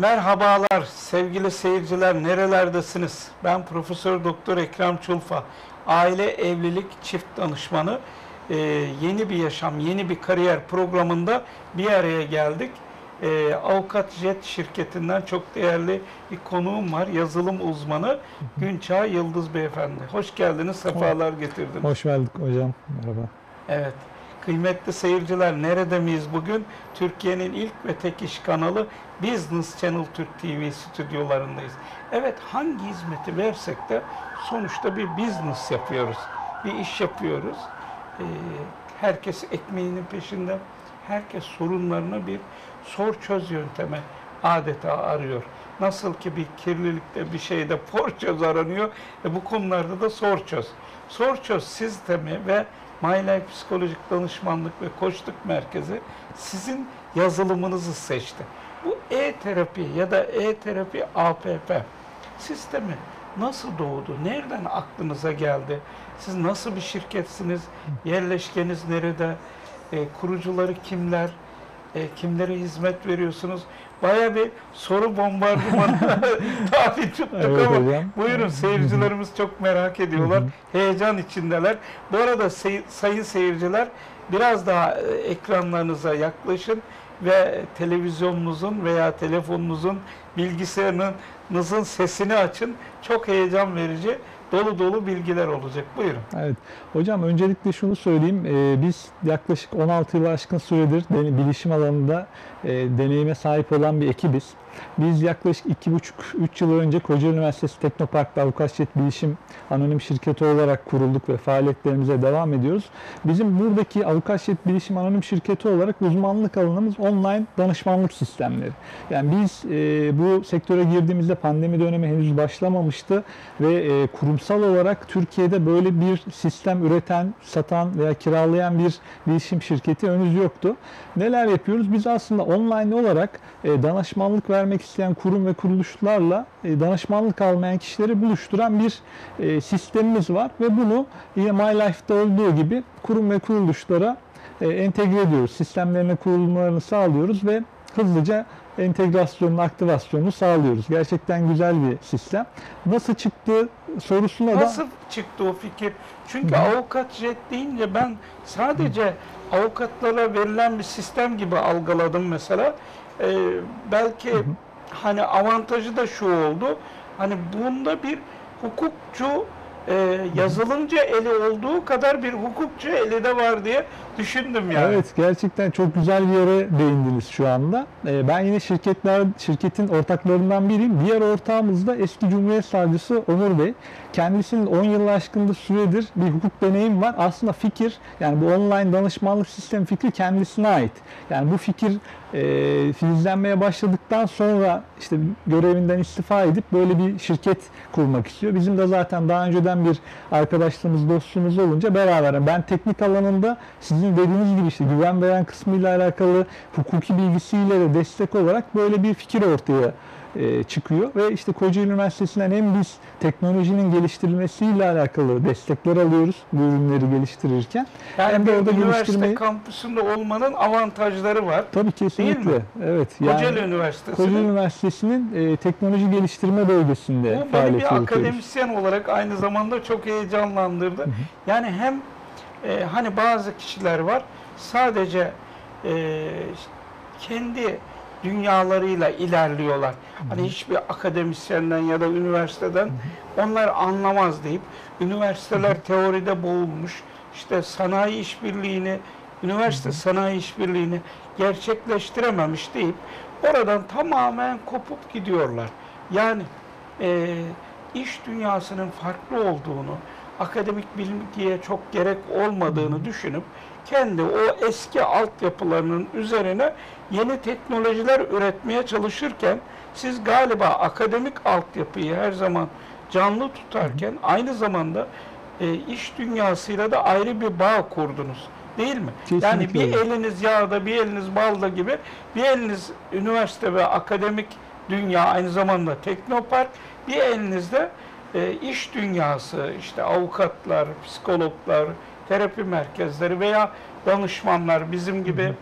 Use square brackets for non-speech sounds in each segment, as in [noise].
Merhabalar sevgili seyirciler nerelerdesiniz? Ben Profesör Doktor Ekrem Çulfa. Aile Evlilik Çift Danışmanı. Ee, yeni bir yaşam, yeni bir kariyer programında bir araya geldik. Ee, Avukat Jet şirketinden çok değerli bir konuğum var. Yazılım uzmanı Günçağ Yıldız Beyefendi. Hoş geldiniz, sefalar getirdiniz. Hoş bulduk hocam. Merhaba. Evet. Kıymetli seyirciler nerede miyiz bugün? Türkiye'nin ilk ve tek iş kanalı Business Channel Türk TV stüdyolarındayız. Evet hangi hizmeti versek de sonuçta bir business yapıyoruz. Bir iş yapıyoruz. Ee, herkes ekmeğinin peşinde. Herkes sorunlarını bir sor çöz yöntemi adeta arıyor. Nasıl ki bir kirlilikte bir şeyde for çöz aranıyor. E bu konularda da sor çöz. Sor çöz sistemi ve My Life Psikolojik Danışmanlık ve Koçluk Merkezi sizin yazılımınızı seçti. Bu e-terapi ya da e-terapi APP sistemi nasıl doğdu? Nereden aklınıza geldi? Siz nasıl bir şirketsiniz? Yerleşkeniz nerede? E, kurucuları kimler? E, kimlere hizmet veriyorsunuz? Baya bir soru bombardımanı [laughs] tabi tuttuk Evet ama hocam. buyurun seyircilerimiz çok merak ediyorlar. Heyecan içindeler. Bu arada sey- sayın seyirciler biraz daha e, ekranlarınıza yaklaşın ve televizyonunuzun veya telefonunuzun bilgisayarınızın sesini açın. Çok heyecan verici dolu dolu bilgiler olacak. Buyurun. Evet. Hocam öncelikle şunu söyleyeyim. Ee, biz yaklaşık 16 yıl aşkın süredir bilişim alanında e, deneyime sahip olan bir ekibiz. Biz yaklaşık 2,5-3 yıl önce Kocaeli Üniversitesi Teknopark'ta Avukatçet Bilişim Anonim Şirketi olarak kurulduk ve faaliyetlerimize devam ediyoruz. Bizim buradaki Avukatçet Bilişim Anonim Şirketi olarak uzmanlık alanımız online danışmanlık sistemleri. Yani biz e, bu sektöre girdiğimizde pandemi dönemi henüz başlamamıştı ve e, kurumsal olarak Türkiye'de böyle bir sistem üreten, satan veya kiralayan bir bilişim şirketi henüz yoktu. Neler yapıyoruz? Biz aslında online olarak e, danışmanlık vermek isteyen kurum ve kuruluşlarla e, danışmanlık almayan kişileri buluşturan bir e, sistemimiz var ve bunu yine My Life'da olduğu gibi kurum ve kuruluşlara e, entegre ediyoruz. Sistemlerine kurulmalarını sağlıyoruz ve hızlıca entegrasyonunu, aktivasyonunu sağlıyoruz. Gerçekten güzel bir sistem. Nasıl çıktı sorusuna da Nasıl çıktı o fikir? Çünkü avukat jet deyince ben sadece avukatlara verilen bir sistem gibi algıladım mesela. Ee, belki hani avantajı da şu oldu. Hani bunda bir hukukçu e, yazılımcı eli olduğu kadar bir hukukçu eli de var diye düşündüm yani. Evet gerçekten çok güzel bir yere değindiniz şu anda. Ee, ben yine şirketler şirketin ortaklarından biriyim. Diğer ortağımız da eski Cumhuriyet Savcısı Onur Bey. Kendisinin 10 yıl aşkında süredir bir hukuk deneyim var. Aslında fikir yani bu online danışmanlık sistemi fikri kendisine ait. Yani bu fikir e, filizlenmeye başladıktan sonra işte görevinden istifa edip böyle bir şirket kurmak istiyor. Bizim de zaten daha önceden bir arkadaşlığımız, dostluğumuz olunca beraber ben teknik alanında sizin dediğiniz gibi işte güven veren kısmıyla alakalı hukuki bilgisiyle de destek olarak böyle bir fikir ortaya e, çıkıyor ve işte Kocaeli Üniversitesi'nden hem biz teknolojinin geliştirilmesiyle alakalı destekler alıyoruz bu ürünleri geliştirirken Yani hem de orada üniversite geliştirmeyi kampüsünde olmanın avantajları var. tabii kesinlikle mi? evet Kocaeli Üniversitesi'nin Kocaeli Üniversitesi'nin e, teknoloji geliştirme bölgesinde Bu beni bir yürütüyoruz. akademisyen olarak aynı zamanda çok heyecanlandırdı. Yani hem e, hani bazı kişiler var sadece e, kendi dünyalarıyla ilerliyorlar. Hani hiçbir akademisyenden ya da üniversiteden onlar anlamaz deyip üniversiteler teoride boğulmuş. İşte sanayi işbirliğini, üniversite sanayi işbirliğini gerçekleştirememiş deyip oradan tamamen kopup gidiyorlar. Yani e, iş dünyasının farklı olduğunu, akademik bilgiye çok gerek olmadığını düşünüp kendi o eski altyapılarının üzerine yeni teknolojiler üretmeye çalışırken siz galiba akademik altyapıyı her zaman canlı tutarken aynı zamanda e, iş dünyasıyla da ayrı bir bağ kurdunuz. Değil mi? yani Kesinlikle bir öyle. eliniz yağda, bir eliniz balda gibi, bir eliniz üniversite ve akademik dünya aynı zamanda teknopark, bir elinizde e, iş dünyası, işte avukatlar, psikologlar, terapi merkezleri veya danışmanlar bizim gibi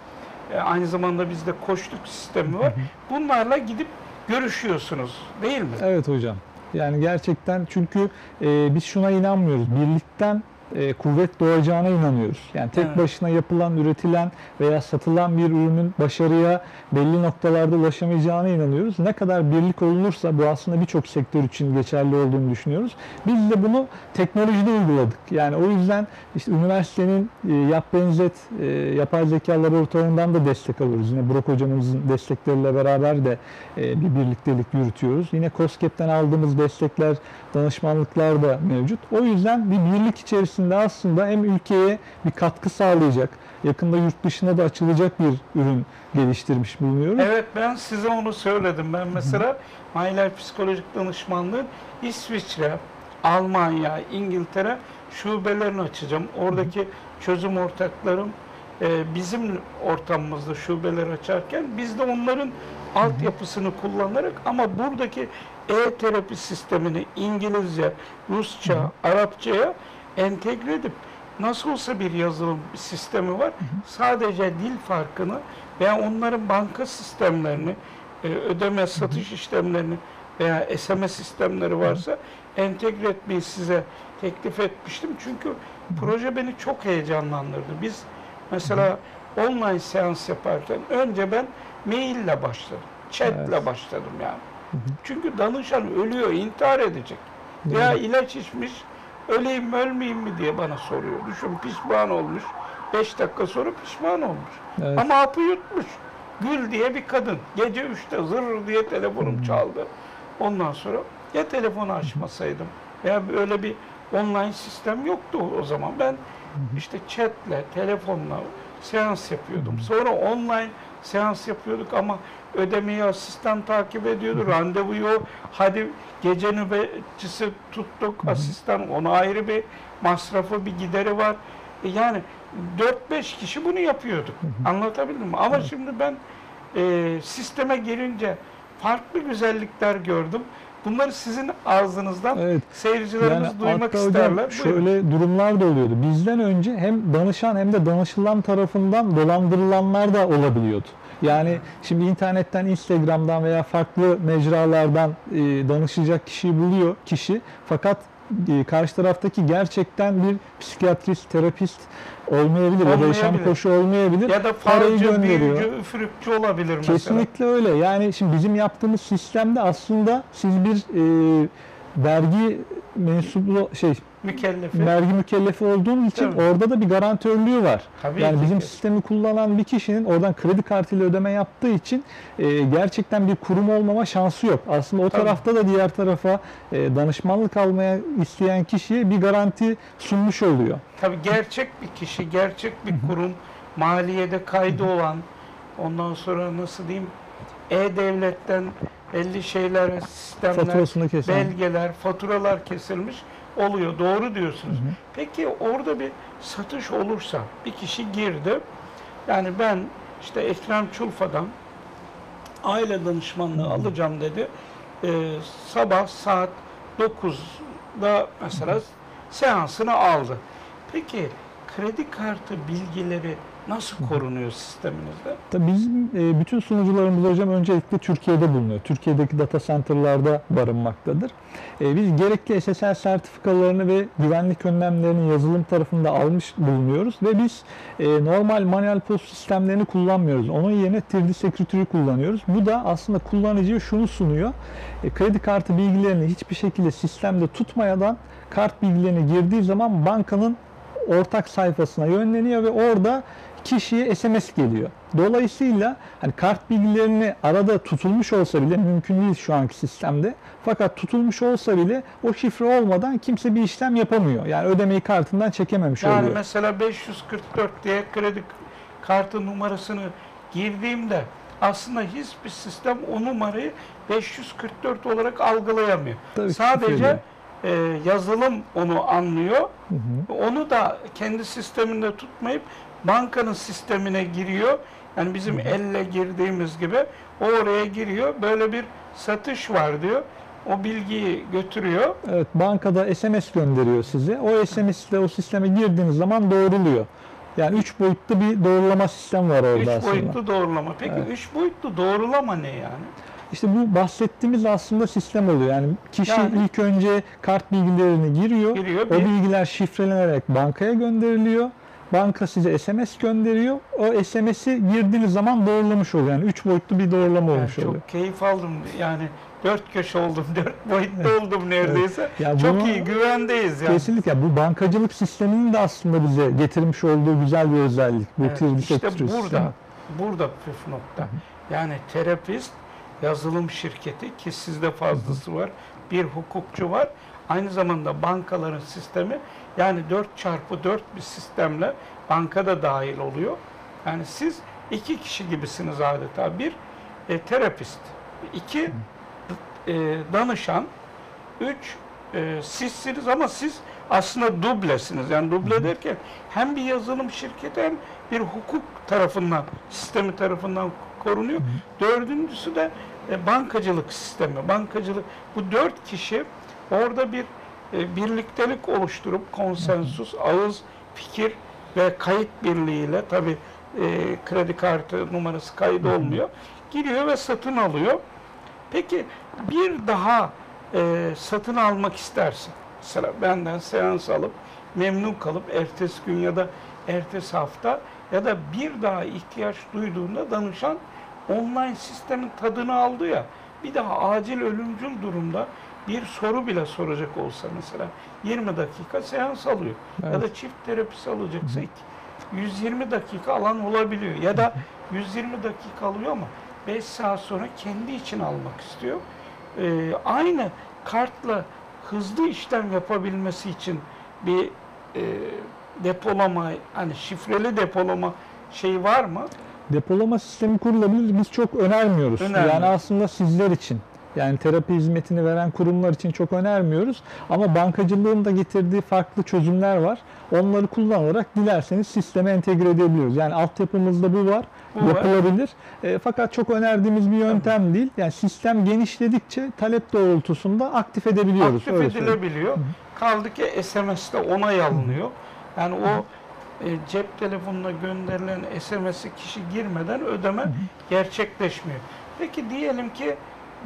e, aynı zamanda bizde koçluk sistemi var. Bunlarla gidip görüşüyorsunuz değil mi? Evet hocam. Yani gerçekten çünkü e, biz şuna inanmıyoruz. Birlikten e, kuvvet doğacağına inanıyoruz. Yani tek Evet. başına yapılan, üretilen veya satılan bir ürünün başarıya belli noktalarda ulaşamayacağına inanıyoruz. Ne kadar birlik olunursa bu aslında birçok sektör için geçerli olduğunu düşünüyoruz. Biz de bunu teknolojide uyguladık. Yani o yüzden işte üniversitenin e, Yap Benzet e, yapay zeka laboratuvarından da destek alıyoruz. Yine Burak hocamızın destekleriyle beraber de e, bir birliktelik yürütüyoruz. Yine COSGAP'ten aldığımız destekler, danışmanlıklar da mevcut. O yüzden bir birlik içerisinde aslında hem ülkeye bir katkı sağlayacak, yakında yurt dışına da açılacak bir ürün geliştirmiş bulunuyoruz. Evet ben size onu söyledim. Ben mesela Mahiler Psikolojik Danışmanlığı İsviçre, Almanya, İngiltere şubelerini açacağım. Oradaki çözüm ortaklarım e, bizim ortamımızda şubeler açarken biz de onların altyapısını kullanarak ama buradaki e-terapi sistemini İngilizce, Rusça, Arapçaya entegre edip nasıl olsa bir yazılım sistemi var. Sadece dil farkını veya onların banka sistemlerini, e, ödeme satış işlemlerini veya SMS sistemleri varsa entegre etmeyi size teklif etmiştim. Çünkü proje beni çok heyecanlandırdı. Biz mesela online seans yaparken önce ben maille başladım. Chatle Evet. başladım yani. Çünkü danışan ölüyor, intihar edecek. Veya ilaç içmiş, öleyim mi ölmeyeyim mi diye bana soruyor. Düşün pişman olmuş. 5 dakika sonra pişman olmuş. Evet. Ama hapı yutmuş. Gül diye bir kadın. Gece 3'te zır diye telefonum çaldı. Ondan sonra ya telefonu açmasaydım veya böyle bir online sistem yoktu o zaman. Ben işte chatle, telefonla seans yapıyordum. Sonra online seans yapıyorduk ama ödemeyi asistan takip ediyordu. Randevuyu hadi gece nöbetçisi tuttuk asistan. Ona ayrı bir masrafı, bir gideri var. E Yani 4-5 kişi bunu yapıyorduk. Anlatabildim mi? Ama şimdi ben e, sisteme girince farklı güzellikler gördüm. Bunları sizin ağzınızdan Evet. seyircilerimiz duymak hatta hocam isterler. Buyurun. şöyle durumlar da oluyordu. Bizden önce hem danışan hem de danışılan tarafından dolandırılanlar da olabiliyordu. Yani şimdi internetten, Instagram'dan veya farklı mecralardan e, danışacak kişiyi buluyor kişi. Fakat e, karşı taraftaki gerçekten bir psikiyatrist, terapist olmayabilir ya da yaşam Olmayabilir. koşu olmayabilir. ya da falcı, büyücü, üfürükçü olabilir mesela. Kesinlikle öyle. Yani şimdi bizim yaptığımız sistemde aslında siz bir e, vergi mensuplu şey Mükellefi. vergi mükellefi olduğunuz için Tabii. orada da bir garantörlüğü var. Tabii yani ki. bizim sistemi kullanan bir kişinin oradan kredi kartıyla ödeme yaptığı için e, gerçekten bir kurum olmama şansı yok. Aslında o Tabii. tarafta da diğer tarafa e, danışmanlık almaya isteyen kişiye bir garanti sunmuş oluyor. Tabii gerçek bir kişi, gerçek bir kurum, maliyede kaydı olan, ondan sonra nasıl diyeyim, e-devletten belli şeyler, sistemler, belgeler, faturalar kesilmiş oluyor. Doğru diyorsunuz. Peki orada bir satış olursa, bir kişi girdi, yani ben işte Ekrem Çulfa'dan aile danışmanlığı alacağım dedi. Ee, sabah saat 9'da mesela seansını aldı. Peki kredi kartı bilgileri nasıl korunuyor sisteminizde? Tabii bizim e, bütün sunucularımız hocam öncelikle Türkiye'de bulunuyor. Türkiye'deki data center'larda barınmaktadır. E, Biz gerekli SSL sertifikalarını ve güvenlik önlemlerini yazılım tarafında almış bulunuyoruz ve biz e, normal manuel post sistemlerini kullanmıyoruz. Onun yerine 3D Secretary'i kullanıyoruz. Bu da aslında kullanıcıya şunu sunuyor. E, Kredi kartı bilgilerini hiçbir şekilde sistemde tutmadan kart bilgilerini girdiği zaman bankanın ortak sayfasına yönleniyor ve orada kişiye SMS geliyor. Dolayısıyla hani kart bilgilerini arada tutulmuş olsa bile mümkün değil şu anki sistemde. Fakat tutulmuş olsa bile o şifre olmadan kimse bir işlem yapamıyor. Yani ödemeyi kartından çekememiş Yani oluyor. mesela 544 diye kredi kartı numarasını girdiğimde aslında hiçbir sistem o numarayı 544 olarak algılayamıyor. Tabii, Sadece e, yazılım onu anlıyor. Hı hı. Onu da kendi sisteminde tutmayıp bankanın sistemine giriyor. Yani bizim elle girdiğimiz gibi o oraya giriyor. Böyle bir satış var diyor. O bilgiyi götürüyor. Evet, bankada SMS gönderiyor size. O SMS ile o sisteme girdiğiniz zaman doğruluyor. Yani üç boyutlu bir doğrulama sistemi var orada Üç aslında. boyutlu doğrulama. Peki Evet. üç boyutlu doğrulama ne yani? İşte bu bahsettiğimiz aslında sistem oluyor. Yani kişi Yani- ilk önce kart bilgilerini giriyor. Giriyor, O bir- bilgiler şifrelenerek bankaya gönderiliyor. Banka size SMS gönderiyor. O SMS'i girdiğiniz zaman doğrulamış oluyor. Yani üç boyutlu bir doğrulama Yani olmuş oluyor. çok keyif aldım. Yani dört köşe oldum, [laughs] dört boyutlu oldum neredeyse. Ya Çok bunu- iyi, güvendeyiz yani. Kesinlikle bu bankacılık sisteminin de aslında bize getirmiş olduğu güzel bir özellik. Bu Evet, işte burada, sistemi. burada püf nokta. Yani terapist, yazılım şirketi ki sizde fazlası var, bir hukukçu var. Aynı zamanda bankaların sistemi yani 4 çarpı 4 bir sistemle banka da dahil oluyor. Yani siz iki kişi gibisiniz adeta. Bir e, terapist, iki e, danışan, üç e, sizsiniz ama siz aslında dublesiniz. Yani duble derken hem bir yazılım şirketi hem bir hukuk tarafından, sistemi tarafından korunuyor. Dördüncüsü de e, bankacılık sistemi. Bankacılık bu dört kişi orada bir e, birliktelik oluşturup konsensus, ağız, fikir ve kayıt birliğiyle tabi kredi kartı numarası kaydı olmuyor. Giriyor ve satın alıyor. Peki bir daha e, satın almak istersin. Mesela benden seans alıp memnun kalıp ertesi gün ya da ertesi hafta ya da bir daha ihtiyaç duyduğunda danışan online sistemin tadını aldı ya bir daha acil ölümcül durumda bir soru bile soracak olsa mesela 20 dakika seans alıyor. Ya Evet. da çift terapisi alacaksa iki- 120 dakika alan olabiliyor. Ya da [laughs] 120 dakika alıyor ama 5 saat sonra kendi için almak istiyor. Ee, aynı kartla hızlı işlem yapabilmesi için bir e, depolama, hani şifreli depolama şeyi var mı? Depolama sistemi kurulabilir. Biz çok önermiyoruz. Önermiyoruz. Yani aslında sizler için yani terapi hizmetini veren kurumlar için çok önermiyoruz. Ama bankacılığın da getirdiği farklı çözümler var. Onları kullanarak dilerseniz sisteme entegre edebiliyoruz. Yani altyapımızda bu var. Bu var. yapılabilir. E, fakat çok önerdiğimiz bir yöntem değil. Yani sistem genişledikçe talep doğrultusunda aktif edebiliyoruz. Aktif öyle söyleyeyim. edilebiliyor. Kaldı ki SMS'te onay alınıyor. Yani o e, cep telefonuna gönderilen SMS'i kişi girmeden ödeme gerçekleşmiyor. Peki diyelim ki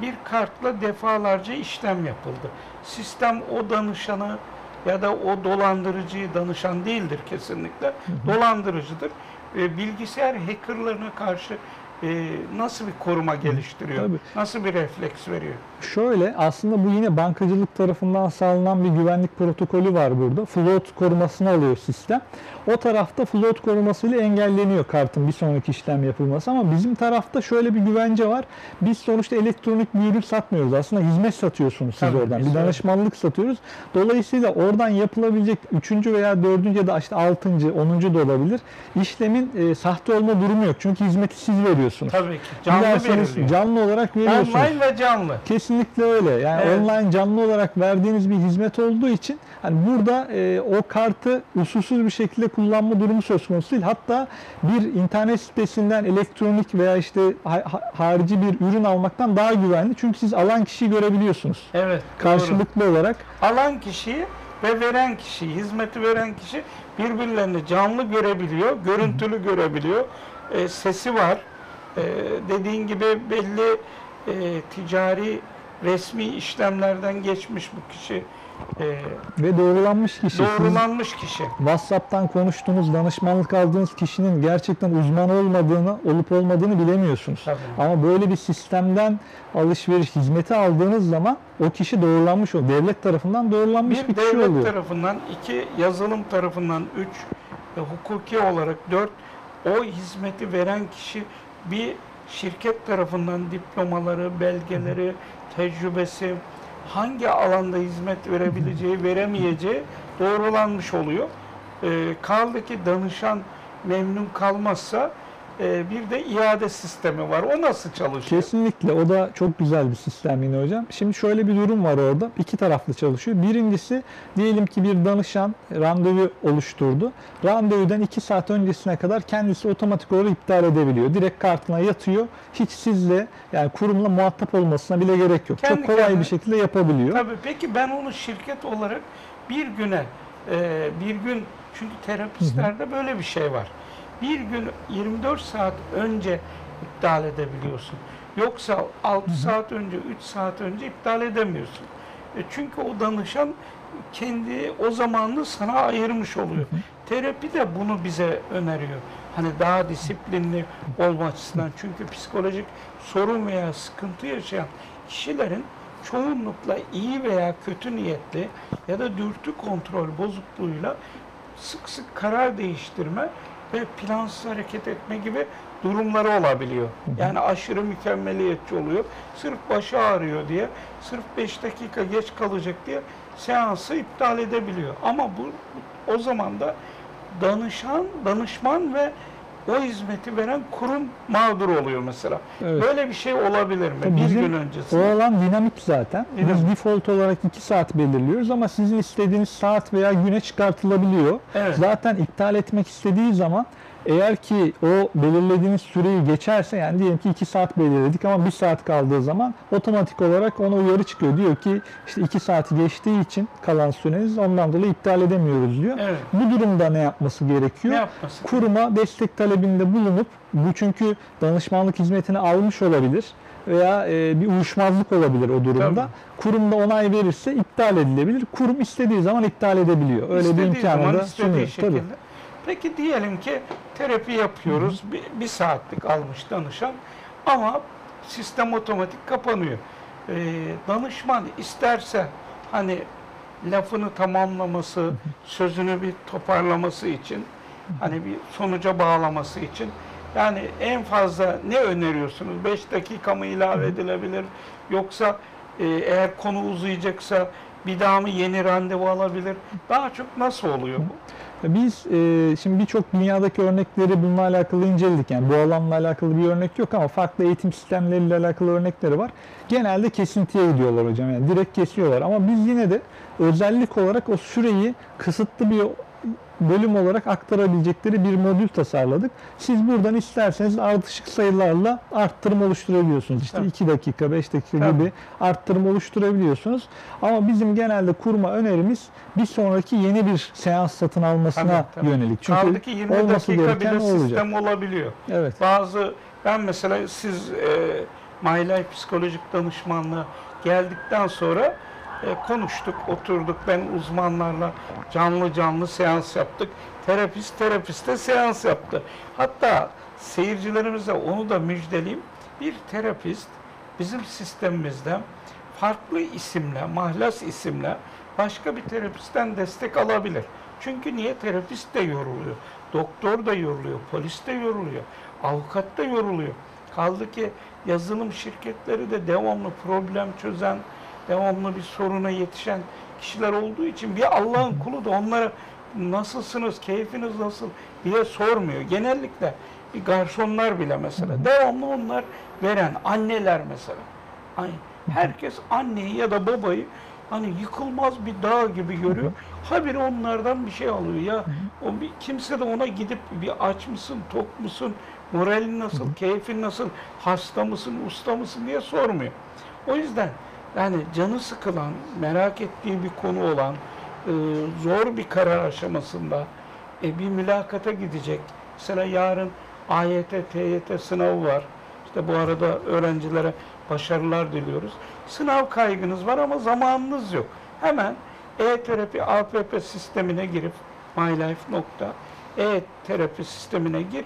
bir kartla defalarca işlem yapıldı. Sistem o danışanı ya da o dolandırıcıyı danışan değildir kesinlikle. Dolandırıcıdır. E, bilgisayar hackerlarına karşı e, nasıl bir koruma geliştiriyor? Tabii. Nasıl bir refleks veriyor? Şöyle aslında bu yine bankacılık tarafından sağlanan bir güvenlik protokolü var burada. Float korumasını alıyor sistem. O tarafta float korumasıyla engelleniyor kartın bir sonraki işlem yapılması ama bizim tarafta şöyle bir güvence var. Biz sonuçta elektronik bir ürün satmıyoruz. Aslında hizmet satıyorsunuz siz Tabii, oradan. Bir danışmanlık satıyoruz. Dolayısıyla oradan yapılabilecek üçüncü veya dördüncü ya da işte altıncı, onuncu da olabilir. İşlemin e, sahte olma durumu yok. Çünkü hizmeti siz veriyorsunuz. Tabii ki. Canlı Dilerseniz veriliyor. canlı olarak veriyorsunuz. Online ve canlı. Kesinlikle öyle. Yani Evet. online canlı olarak verdiğiniz bir hizmet olduğu için hani burada e, o kartı usulsüz bir şekilde kullanma durumu söz konusu değil. Hatta bir internet sitesinden elektronik veya işte ha- ha- harici bir ürün almaktan daha güvenli. Çünkü siz alan kişiyi görebiliyorsunuz. Evet. doğru. Karşılıklı olarak Alan kişiyi ve veren kişi, hizmeti veren kişi birbirlerini canlı görebiliyor, görüntülü görebiliyor. E, sesi var. E, dediğin gibi belli e, ticari resmi işlemlerden geçmiş bu kişi. E, ve doğrulanmış kişi. Doğrulanmış kişi. WhatsApp'tan konuştuğunuz, danışmanlık aldığınız kişinin gerçekten uzman olmadığını, olup olmadığını bilemiyorsunuz. Tabii. Ama böyle bir sistemden alışveriş hizmeti aldığınız zaman o kişi doğrulanmış oluyor. Devlet tarafından doğrulanmış bir, Bir kişi devlet oluyor. tarafından, iki yazılım tarafından, üç e, hukuki olarak, dört o hizmeti veren kişi bir şirket tarafından diplomaları, belgeleri, tecrübesi, hangi alanda hizmet verebileceği, veremeyeceği doğrulanmış oluyor. E, kaldı ki danışan memnun kalmazsa bir de iade sistemi var. O nasıl çalışıyor? Kesinlikle o da çok güzel bir sistem yine hocam. Şimdi şöyle bir durum var orada. İki taraflı çalışıyor. Birincisi diyelim ki bir danışan randevu oluşturdu. Randevudan iki saat öncesine kadar kendisi otomatik olarak iptal edebiliyor. Direkt kartına yatıyor. Hiç sizle yani kurumla muhatap olmasına bile gerek yok. Kendi çok kolay kendine. bir şekilde yapabiliyor. Tabii peki ben onu şirket olarak bir güne e, bir gün çünkü terapistlerde böyle bir şey var. Bir gün 24 saat önce iptal edebiliyorsun. Yoksa 6 saat önce, 3 saat önce iptal edemiyorsun. E çünkü o danışan kendi o zamanını sana ayırmış oluyor. Terapi de bunu bize öneriyor. Hani daha disiplinli olma açısından. Çünkü psikolojik sorun veya sıkıntı yaşayan kişilerin çoğunlukla iyi veya kötü niyetli ya da dürtü kontrol bozukluğuyla sık sık karar değiştirme ve plansız hareket etme gibi durumları olabiliyor. Yani aşırı mükemmeliyetçi oluyor. Sırf başı ağrıyor diye, sırf 5 dakika geç kalacak diye seansı iptal edebiliyor. Ama bu o zaman da danışan, danışman ve o hizmeti veren kurum mağdur oluyor mesela. Evet. Böyle bir şey olabilir mi? Tabii bir bizim gün O öncesinde. alan dinamik zaten. Dinamik. Biz default olarak 2 saat belirliyoruz ama sizin istediğiniz saat veya güne çıkartılabiliyor. Evet. Zaten iptal etmek istediği zaman eğer ki o belirlediğiniz süreyi geçerse yani diyelim ki 2 saat belirledik ama 1 saat kaldığı zaman otomatik olarak ona uyarı çıkıyor. Diyor ki işte 2 saati geçtiği için kalan süreniz ondan dolayı iptal edemiyoruz diyor. Evet. Bu durumda ne yapması gerekiyor? Ne yapması? kuruma destek talebinde bulunup bu çünkü danışmanlık hizmetini almış olabilir veya e, bir uyuşmazlık olabilir o durumda. Tabii. Kurumda onay verirse iptal edilebilir. Kurum istediği zaman iptal edebiliyor. Öyle bir İstediği imkanı zaman da sunuyor. şekilde. Tabii. Peki diyelim ki terapi yapıyoruz. Bir, bir saatlik almış danışan ama sistem otomatik kapanıyor. Ee, danışman isterse hani lafını tamamlaması, sözünü bir toparlaması için hani bir sonuca bağlaması için yani en fazla ne öneriyorsunuz? 5 dakika mı ilave edilebilir? Yoksa e, eğer konu uzayacaksa bir daha mı yeni randevu alabilir? Daha çok nasıl oluyor bu? Biz e, şimdi birçok dünyadaki örnekleri bununla alakalı inceledik. Yani bu alanla alakalı bir örnek yok ama farklı eğitim sistemleriyle alakalı örnekleri var. Genelde kesintiye gidiyorlar hocam. Yani direkt kesiyorlar ama biz yine de özellik olarak o süreyi kısıtlı bir bölüm olarak aktarabilecekleri bir modül tasarladık. Siz buradan isterseniz ardışık sayılarla arttırım oluşturabiliyorsunuz. İşte Tabii. 2 dakika, 5 dakika Tabii. gibi arttırım oluşturabiliyorsunuz. Ama bizim genelde kurma önerimiz bir sonraki yeni bir seans satın almasına Tabii, tabii. yönelik. Çünkü Kaldı ki 20 olması dakika bile sistem olabiliyor. Evet. Bazı ben mesela siz e, My Life psikolojik danışmanlığı geldikten sonra e, konuştuk, oturduk. Ben uzmanlarla canlı canlı seans yaptık. Terapist terapiste seans yaptı. Hatta seyircilerimize onu da müjdeleyeyim. Bir terapist bizim sistemimizde farklı isimle, mahlas isimle başka bir terapistten destek alabilir. Çünkü niye? Terapist de yoruluyor. Doktor da yoruluyor, polis de yoruluyor, avukat da yoruluyor. Kaldı ki yazılım şirketleri de devamlı problem çözen, devamlı bir soruna yetişen kişiler olduğu için bir Allah'ın kulu da onlara nasılsınız, keyfiniz nasıl diye sormuyor. Genellikle bir garsonlar bile mesela devamlı onlar veren anneler mesela. Ay, herkes anneyi ya da babayı hani yıkılmaz bir dağ gibi görüyor. Habire onlardan bir şey alıyor ya. O bir, kimse de ona gidip bir aç mısın, tok musun, moralin nasıl, keyfin nasıl, hasta mısın, usta mısın diye sormuyor. O yüzden yani canı sıkılan, merak ettiği bir konu olan, e, zor bir karar aşamasında e, bir mülakata gidecek. Mesela yarın AYT, TYT sınavı var. İşte bu arada öğrencilere başarılar diliyoruz. Sınav kaygınız var ama zamanınız yok. Hemen e-terapi APP sistemine girip mylife.e-terapi sistemine gir.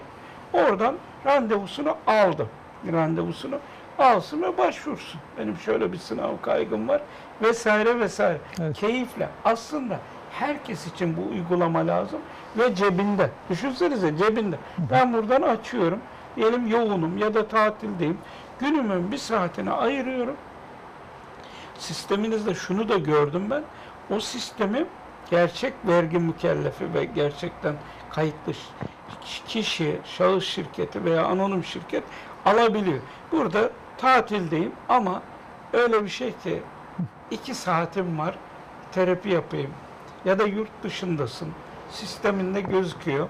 Oradan randevusunu aldı. Randevusunu alsın ve başvursun. Benim şöyle bir sınav kaygım var vesaire vesaire. Evet. Keyifle. Aslında herkes için bu uygulama lazım ve cebinde. Düşünsenize cebinde. Ben buradan açıyorum. Diyelim yoğunum ya da tatildeyim. Günümün bir saatini ayırıyorum. Sisteminizde şunu da gördüm ben. O sistemi gerçek vergi mükellefi ve gerçekten kayıtlı kişi, şahıs şirketi veya anonim şirket alabiliyor. Burada tatildeyim ama öyle bir şey ki iki saatim var terapi yapayım ya da yurt dışındasın sisteminde gözüküyor.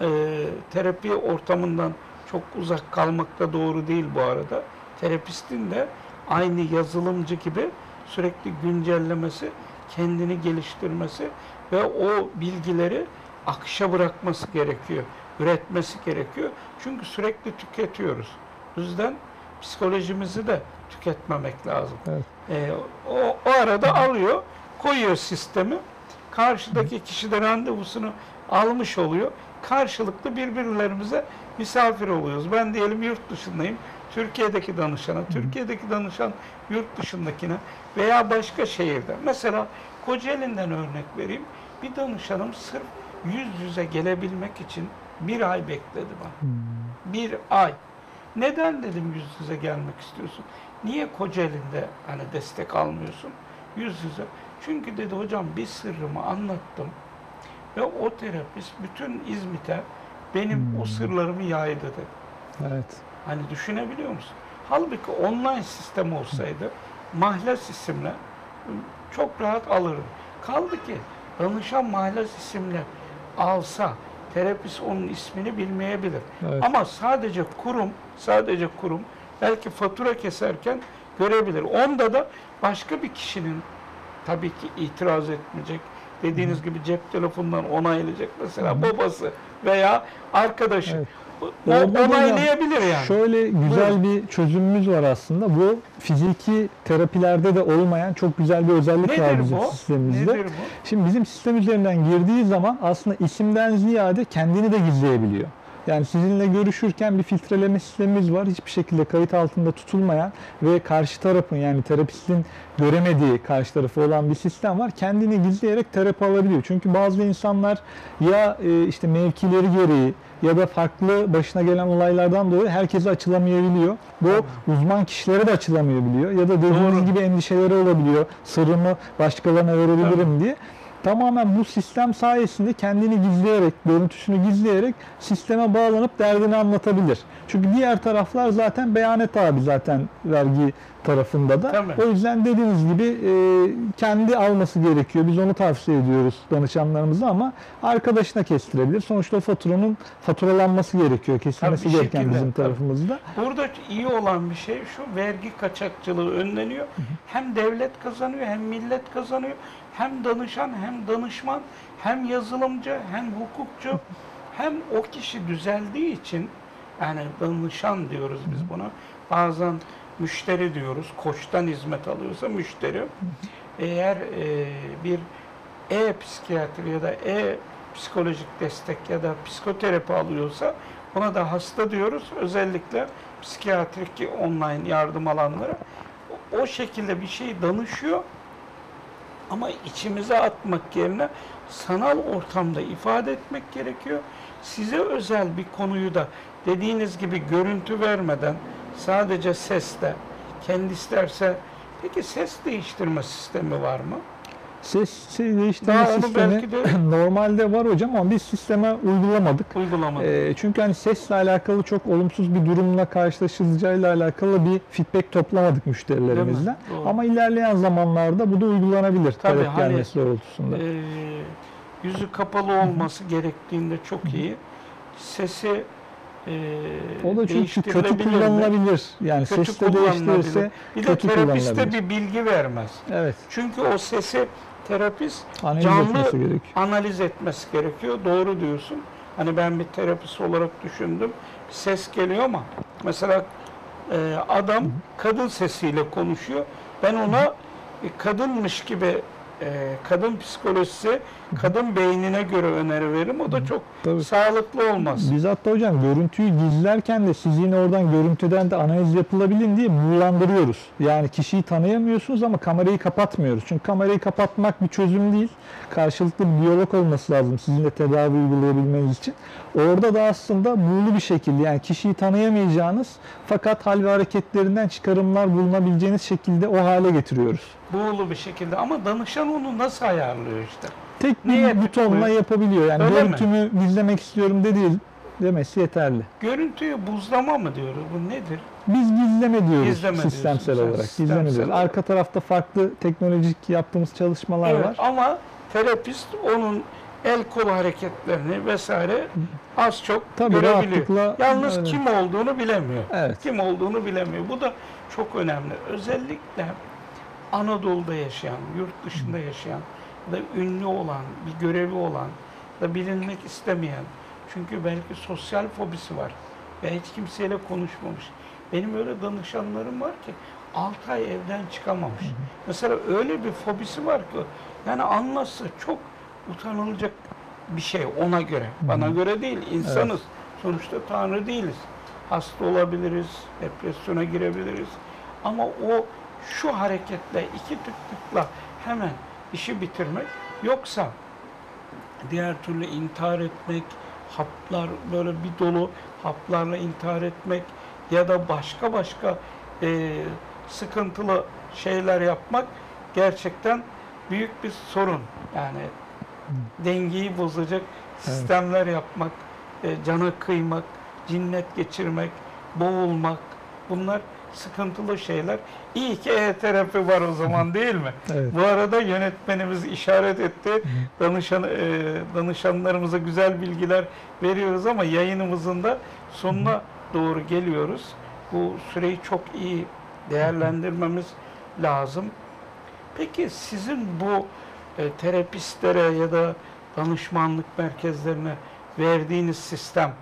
Ee, terapi ortamından çok uzak kalmak da doğru değil bu arada. Terapistin de aynı yazılımcı gibi sürekli güncellemesi, kendini geliştirmesi ve o bilgileri akışa bırakması gerekiyor. Üretmesi gerekiyor. Çünkü sürekli tüketiyoruz. O yüzden psikolojimizi de tüketmemek lazım. Evet. Ee, o, o arada alıyor, koyuyor sistemi. Karşıdaki kişi de randevusunu almış oluyor. Karşılıklı birbirlerimize misafir oluyoruz. Ben diyelim yurt dışındayım. Türkiye'deki danışana, Türkiye'deki danışan yurt dışındakine veya başka şehirde. Mesela Kocaeli'nden örnek vereyim. Bir danışanım sırf yüz yüze gelebilmek için bir ay bekledi bana. Bir ay. Neden dedim yüz yüze gelmek istiyorsun? Niye Kocaeli'nde hani destek almıyorsun? Yüz yüze. Çünkü dedi hocam bir sırrımı anlattım. Ve o terapist bütün İzmit'e benim o Hmm. sırlarımı yaydı dedi. Evet. Hani düşünebiliyor musun? Halbuki online sistem olsaydı mahlas isimle çok rahat alırım. Kaldı ki danışan mahlas isimle alsa terapist onun ismini bilmeyebilir. Evet. Ama sadece kurum, sadece kurum belki fatura keserken görebilir. Onda da başka bir kişinin tabii ki itiraz etmeyecek. Dediğiniz gibi cep telefonundan onaylayacak mesela babası veya arkadaşı. Evet. O onaylayabilir yani. Şöyle güzel bir çözümümüz var aslında. Bu fiziki terapilerde de olmayan çok güzel bir özellik var Nedir bizim bu? sistemimizde. Nedir bu? Şimdi bizim sistem üzerinden girdiği zaman aslında isimden ziyade kendini de gizleyebiliyor. Yani sizinle görüşürken bir filtreleme sistemimiz var. Hiçbir şekilde kayıt altında tutulmayan ve karşı tarafın yani terapistin göremediği karşı tarafı olan bir sistem var. Kendini gizleyerek terapi alabiliyor. Çünkü bazı insanlar ya e, işte mevkileri gereği ya da farklı başına gelen olaylardan dolayı herkese açılamayabiliyor. Bu uzman kişilere de açılamayabiliyor. Ya da dediğiniz Doğru. gibi endişeleri olabiliyor. Sırrımı başkalarına verebilirim diye. Tamamen bu sistem sayesinde kendini gizleyerek, görüntüsünü gizleyerek sisteme bağlanıp derdini anlatabilir. Çünkü diğer taraflar zaten beyanet abi zaten vergi tarafında da. Tabii. O yüzden dediğiniz gibi e, kendi alması gerekiyor. Biz onu tavsiye ediyoruz danışanlarımıza ama arkadaşına kestirebilir. Sonuçta o faturanın faturalanması gerekiyor. Kesilmesi Tabii gereken şekilde, bizim tabii. tarafımızda. Burada iyi olan bir şey şu vergi kaçakçılığı önleniyor. Hem devlet kazanıyor hem millet kazanıyor. Hem danışan hem danışman hem yazılımcı hem hukukçu hem o kişi düzeldiği için yani danışan diyoruz biz buna. Bazen müşteri diyoruz. Koçtan hizmet alıyorsa müşteri. Eğer e, bir e-psikiyatri ya da e-psikolojik destek ya da psikoterapi alıyorsa buna da hasta diyoruz. Özellikle psikiyatrik online yardım alanlara. O, o şekilde bir şey danışıyor ama içimize atmak yerine sanal ortamda ifade etmek gerekiyor. Size özel bir konuyu da dediğiniz gibi görüntü vermeden sadece sesle kendi isterse peki ses değiştirme sistemi var mı? Ses şey değiştirme Daha sistemi de- [clears throat] normalde var hocam ama biz sisteme uygulamadık. Uygulamada. Ee, çünkü hani sesle alakalı çok olumsuz bir durumla karşılaşılacağıyla alakalı bir feedback toplamadık müşterilerimizden. Ama ilerleyen zamanlarda bu da uygulanabilir Tabii, talep hani, gelmesi doğrultusunda. Ee, yüzü kapalı olması gerektiğinde çok iyi. Sesi e, o da çünkü kötü kullanılabilir. Yani Kötü seste kullanılabilir. değiştirirse Bir de kötü terapiste bir bilgi vermez. evet Çünkü o sesi terapist analiz Canlı- etmesi gerekiyor. analiz etmesi gerekiyor. Doğru diyorsun. Hani ben bir terapist olarak düşündüm. Bir ses geliyor ama mesela e, adam kadın sesiyle konuşuyor. Ben ona e, kadınmış gibi e, kadın psikolojisi, kadın beynine göre öneri veririm. O da çok Tabii. sağlıklı olmaz. Biz hatta hocam görüntüyü gizlerken de siz yine oradan görüntüden de analiz yapılabilin diye buğulandırıyoruz. Yani kişiyi tanıyamıyorsunuz ama kamerayı kapatmıyoruz. Çünkü kamerayı kapatmak bir çözüm değil. Karşılıklı bir diyalog olması lazım sizinle tedavi uygulayabilmeniz için. Orada da aslında buğulu bir şekilde yani kişiyi tanıyamayacağınız fakat hal ve hareketlerinden çıkarımlar bulunabileceğiniz şekilde o hale getiriyoruz. Buğulu bir şekilde ama danışan onu nasıl ayarlıyor işte. Tek Neye bir butonla tıklıyor? yapabiliyor. Yani Öyle mi? görüntümü gizlemek istiyorum dedi demesi yeterli. Görüntüyü buzlama mı diyoruz? Bu nedir? Biz gizleme diyoruz Gizleme sistemsel diyorsun olarak. sistemsel Gizleme diyoruz. olarak. Arka tarafta farklı teknolojik yaptığımız çalışmalar Evet var. ama terapist onun el kol hareketlerini vesaire az çok Tabii görebiliyor. Yalnız öyle. kim olduğunu bilemiyor. Evet. Kim olduğunu bilemiyor. Bu da çok önemli. Özellikle Anadolu'da yaşayan, yurt dışında yaşayan ya da ünlü olan, bir görevi olan da bilinmek istemeyen çünkü belki sosyal fobisi var ve hiç kimseyle konuşmamış. Benim öyle danışanlarım var ki 6 ay evden çıkamamış. Mesela öyle bir fobisi var ki yani anlatsa çok utanılacak bir şey ona göre. Bana göre değil. insanız. Sonuçta Tanrı değiliz. Hasta olabiliriz, depresyona girebiliriz. Ama o şu hareketle, iki tıklıkla hemen işi bitirmek yoksa diğer türlü intihar etmek, haplar böyle bir dolu haplarla intihar etmek ya da başka başka e, sıkıntılı şeyler yapmak gerçekten büyük bir sorun. Yani dengeyi bozacak sistemler yapmak, e, cana kıymak, cinnet geçirmek, boğulmak bunlar sıkıntılı şeyler. İyi ki e-terapi var o zaman değil mi? Evet. Bu arada yönetmenimiz işaret etti. Danışan, e, danışanlarımıza güzel bilgiler veriyoruz ama yayınımızın da sonuna doğru geliyoruz. Bu süreyi çok iyi değerlendirmemiz lazım. Peki sizin bu e, terapistlere ya da danışmanlık merkezlerine verdiğiniz sistem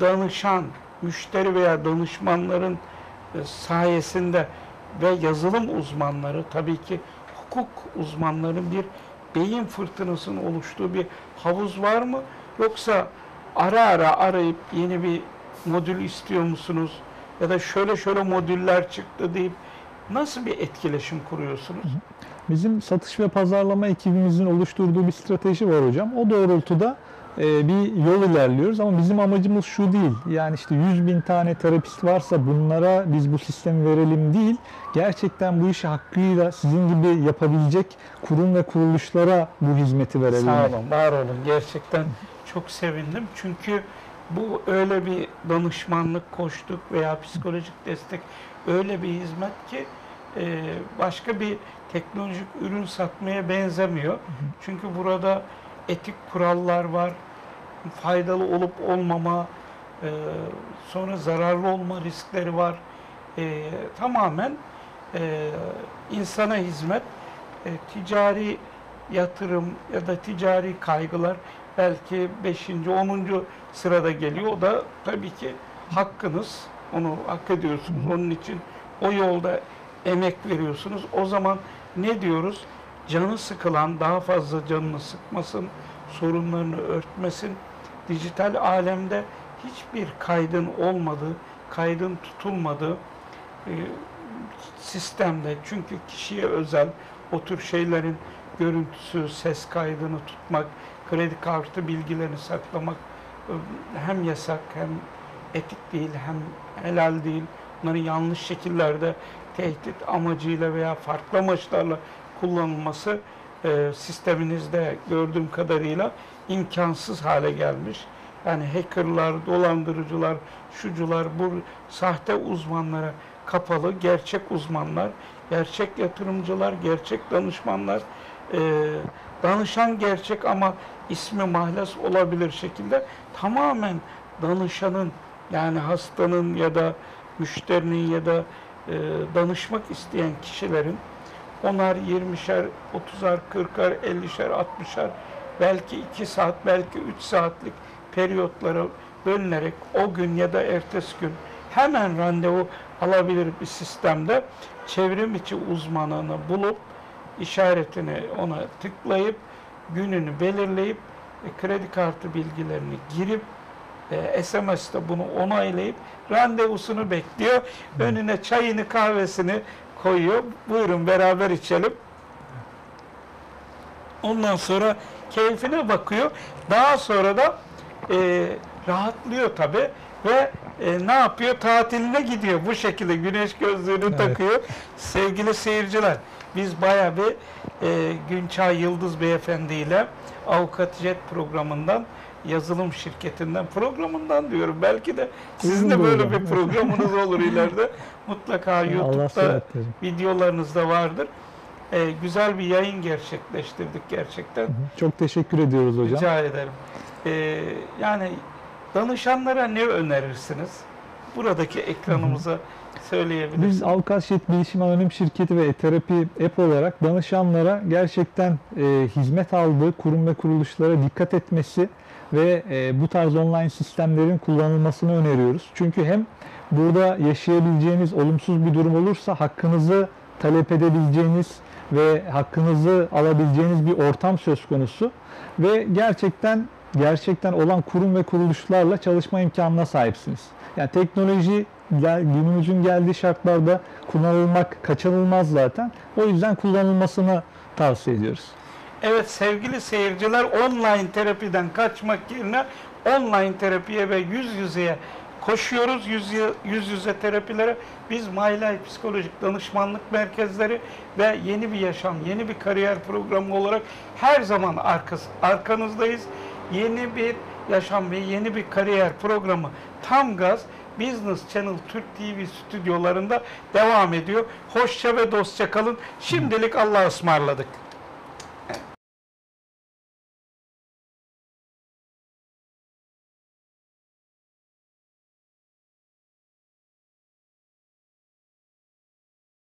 danışan, müşteri veya danışmanların sayesinde ve yazılım uzmanları tabii ki hukuk uzmanların bir beyin fırtınasının oluştuğu bir havuz var mı? Yoksa ara ara arayıp yeni bir modül istiyor musunuz? Ya da şöyle şöyle modüller çıktı deyip nasıl bir etkileşim kuruyorsunuz? Bizim satış ve pazarlama ekibimizin oluşturduğu bir strateji var hocam. O doğrultuda e, bir yol ilerliyoruz ama bizim amacımız şu değil. Yani işte 100 bin tane terapist varsa bunlara biz bu sistemi verelim değil. Gerçekten bu işi hakkıyla sizin gibi yapabilecek kurum ve kuruluşlara bu hizmeti verelim. Sağ olun, var olun. Gerçekten çok sevindim. Çünkü bu öyle bir danışmanlık, koçluk veya psikolojik destek öyle bir hizmet ki e, başka bir teknolojik ürün satmaya benzemiyor. Çünkü burada etik kurallar var, faydalı olup olmama, e, sonra zararlı olma riskleri var. E, tamamen e, insana hizmet, e, ticari yatırım ya da ticari kaygılar belki 5. 10. sırada geliyor. O da tabii ki hakkınız. Onu hak ediyorsunuz. Onun için o yolda emek veriyorsunuz. O zaman ne diyoruz? Canı sıkılan daha fazla canını sıkmasın, sorunlarını örtmesin. Dijital alemde hiçbir kaydın olmadığı, kaydın tutulmadığı e, sistemde çünkü kişiye özel o tür şeylerin görüntüsü, ses kaydını tutmak, kredi kartı bilgilerini saklamak e, hem yasak hem etik değil hem helal değil. Bunların yanlış şekillerde tehdit amacıyla veya farklı amaçlarla kullanılması e, sisteminizde gördüğüm kadarıyla imkansız hale gelmiş. Yani hackerlar, dolandırıcılar, şucular, bu sahte uzmanlara kapalı, gerçek uzmanlar, gerçek yatırımcılar, gerçek danışmanlar, e, danışan gerçek ama ismi mahlas olabilir şekilde tamamen danışanın yani hastanın ya da müşterinin ya da e, danışmak isteyen kişilerin onar 20'şer, 30'ar, 40'ar, 50'şer, 60'ar belki 2 saat, belki 3 saatlik periyotlara bölünerek o gün ya da ertesi gün hemen randevu alabilir bir sistemde çevrim içi uzmanını bulup işaretini ona tıklayıp gününü belirleyip e, kredi kartı bilgilerini girip e, SMS'te bunu onaylayıp randevusunu bekliyor. Önüne çayını kahvesini koyuyor. Buyurun beraber içelim. Ondan sonra keyfine bakıyor. Daha sonra da e, rahatlıyor tabi ve e, ne yapıyor? Tatiline gidiyor. Bu şekilde güneş gözlüğünü Evet. takıyor. Sevgili seyirciler, biz baya bir e, Günçay Yıldız Beyefendi ile Avukat Jet programından yazılım şirketinden programından diyorum. Belki de sizin de böyle bir programınız olur ileride. Mutlaka YouTube'da sıhhat verin. videolarınızda vardır. E, güzel bir yayın gerçekleştirdik gerçekten. Çok teşekkür ediyoruz hocam. Rica ederim. Ee, yani danışanlara ne önerirsiniz? Buradaki ekranımıza söyleyebilirsiniz. Biz Avukat Şehit Bilişim Anonim Şirketi ve terapi app olarak danışanlara gerçekten e, hizmet aldığı kurum ve kuruluşlara dikkat etmesi ve e, bu tarz online sistemlerin kullanılmasını öneriyoruz. Çünkü hem Burada yaşayabileceğiniz olumsuz bir durum olursa hakkınızı talep edebileceğiniz ve hakkınızı alabileceğiniz bir ortam söz konusu ve gerçekten gerçekten olan kurum ve kuruluşlarla çalışma imkanına sahipsiniz. Yani teknoloji günümüzün geldiği şartlarda kullanılmak kaçınılmaz zaten. O yüzden kullanılmasını tavsiye ediyoruz. Evet sevgili seyirciler online terapiden kaçmak yerine online terapiye ve yüz yüzeye koşuyoruz. Yüz, yüz yüze terapilere biz Life Psikolojik Danışmanlık Merkezleri ve Yeni Bir Yaşam, Yeni Bir Kariyer Programı olarak her zaman arkas, arkanızdayız. Yeni bir yaşam ve yeni bir kariyer programı tam gaz Business Channel Türk TV stüdyolarında devam ediyor. Hoşça ve dostça kalın. Şimdilik Allah'a ısmarladık.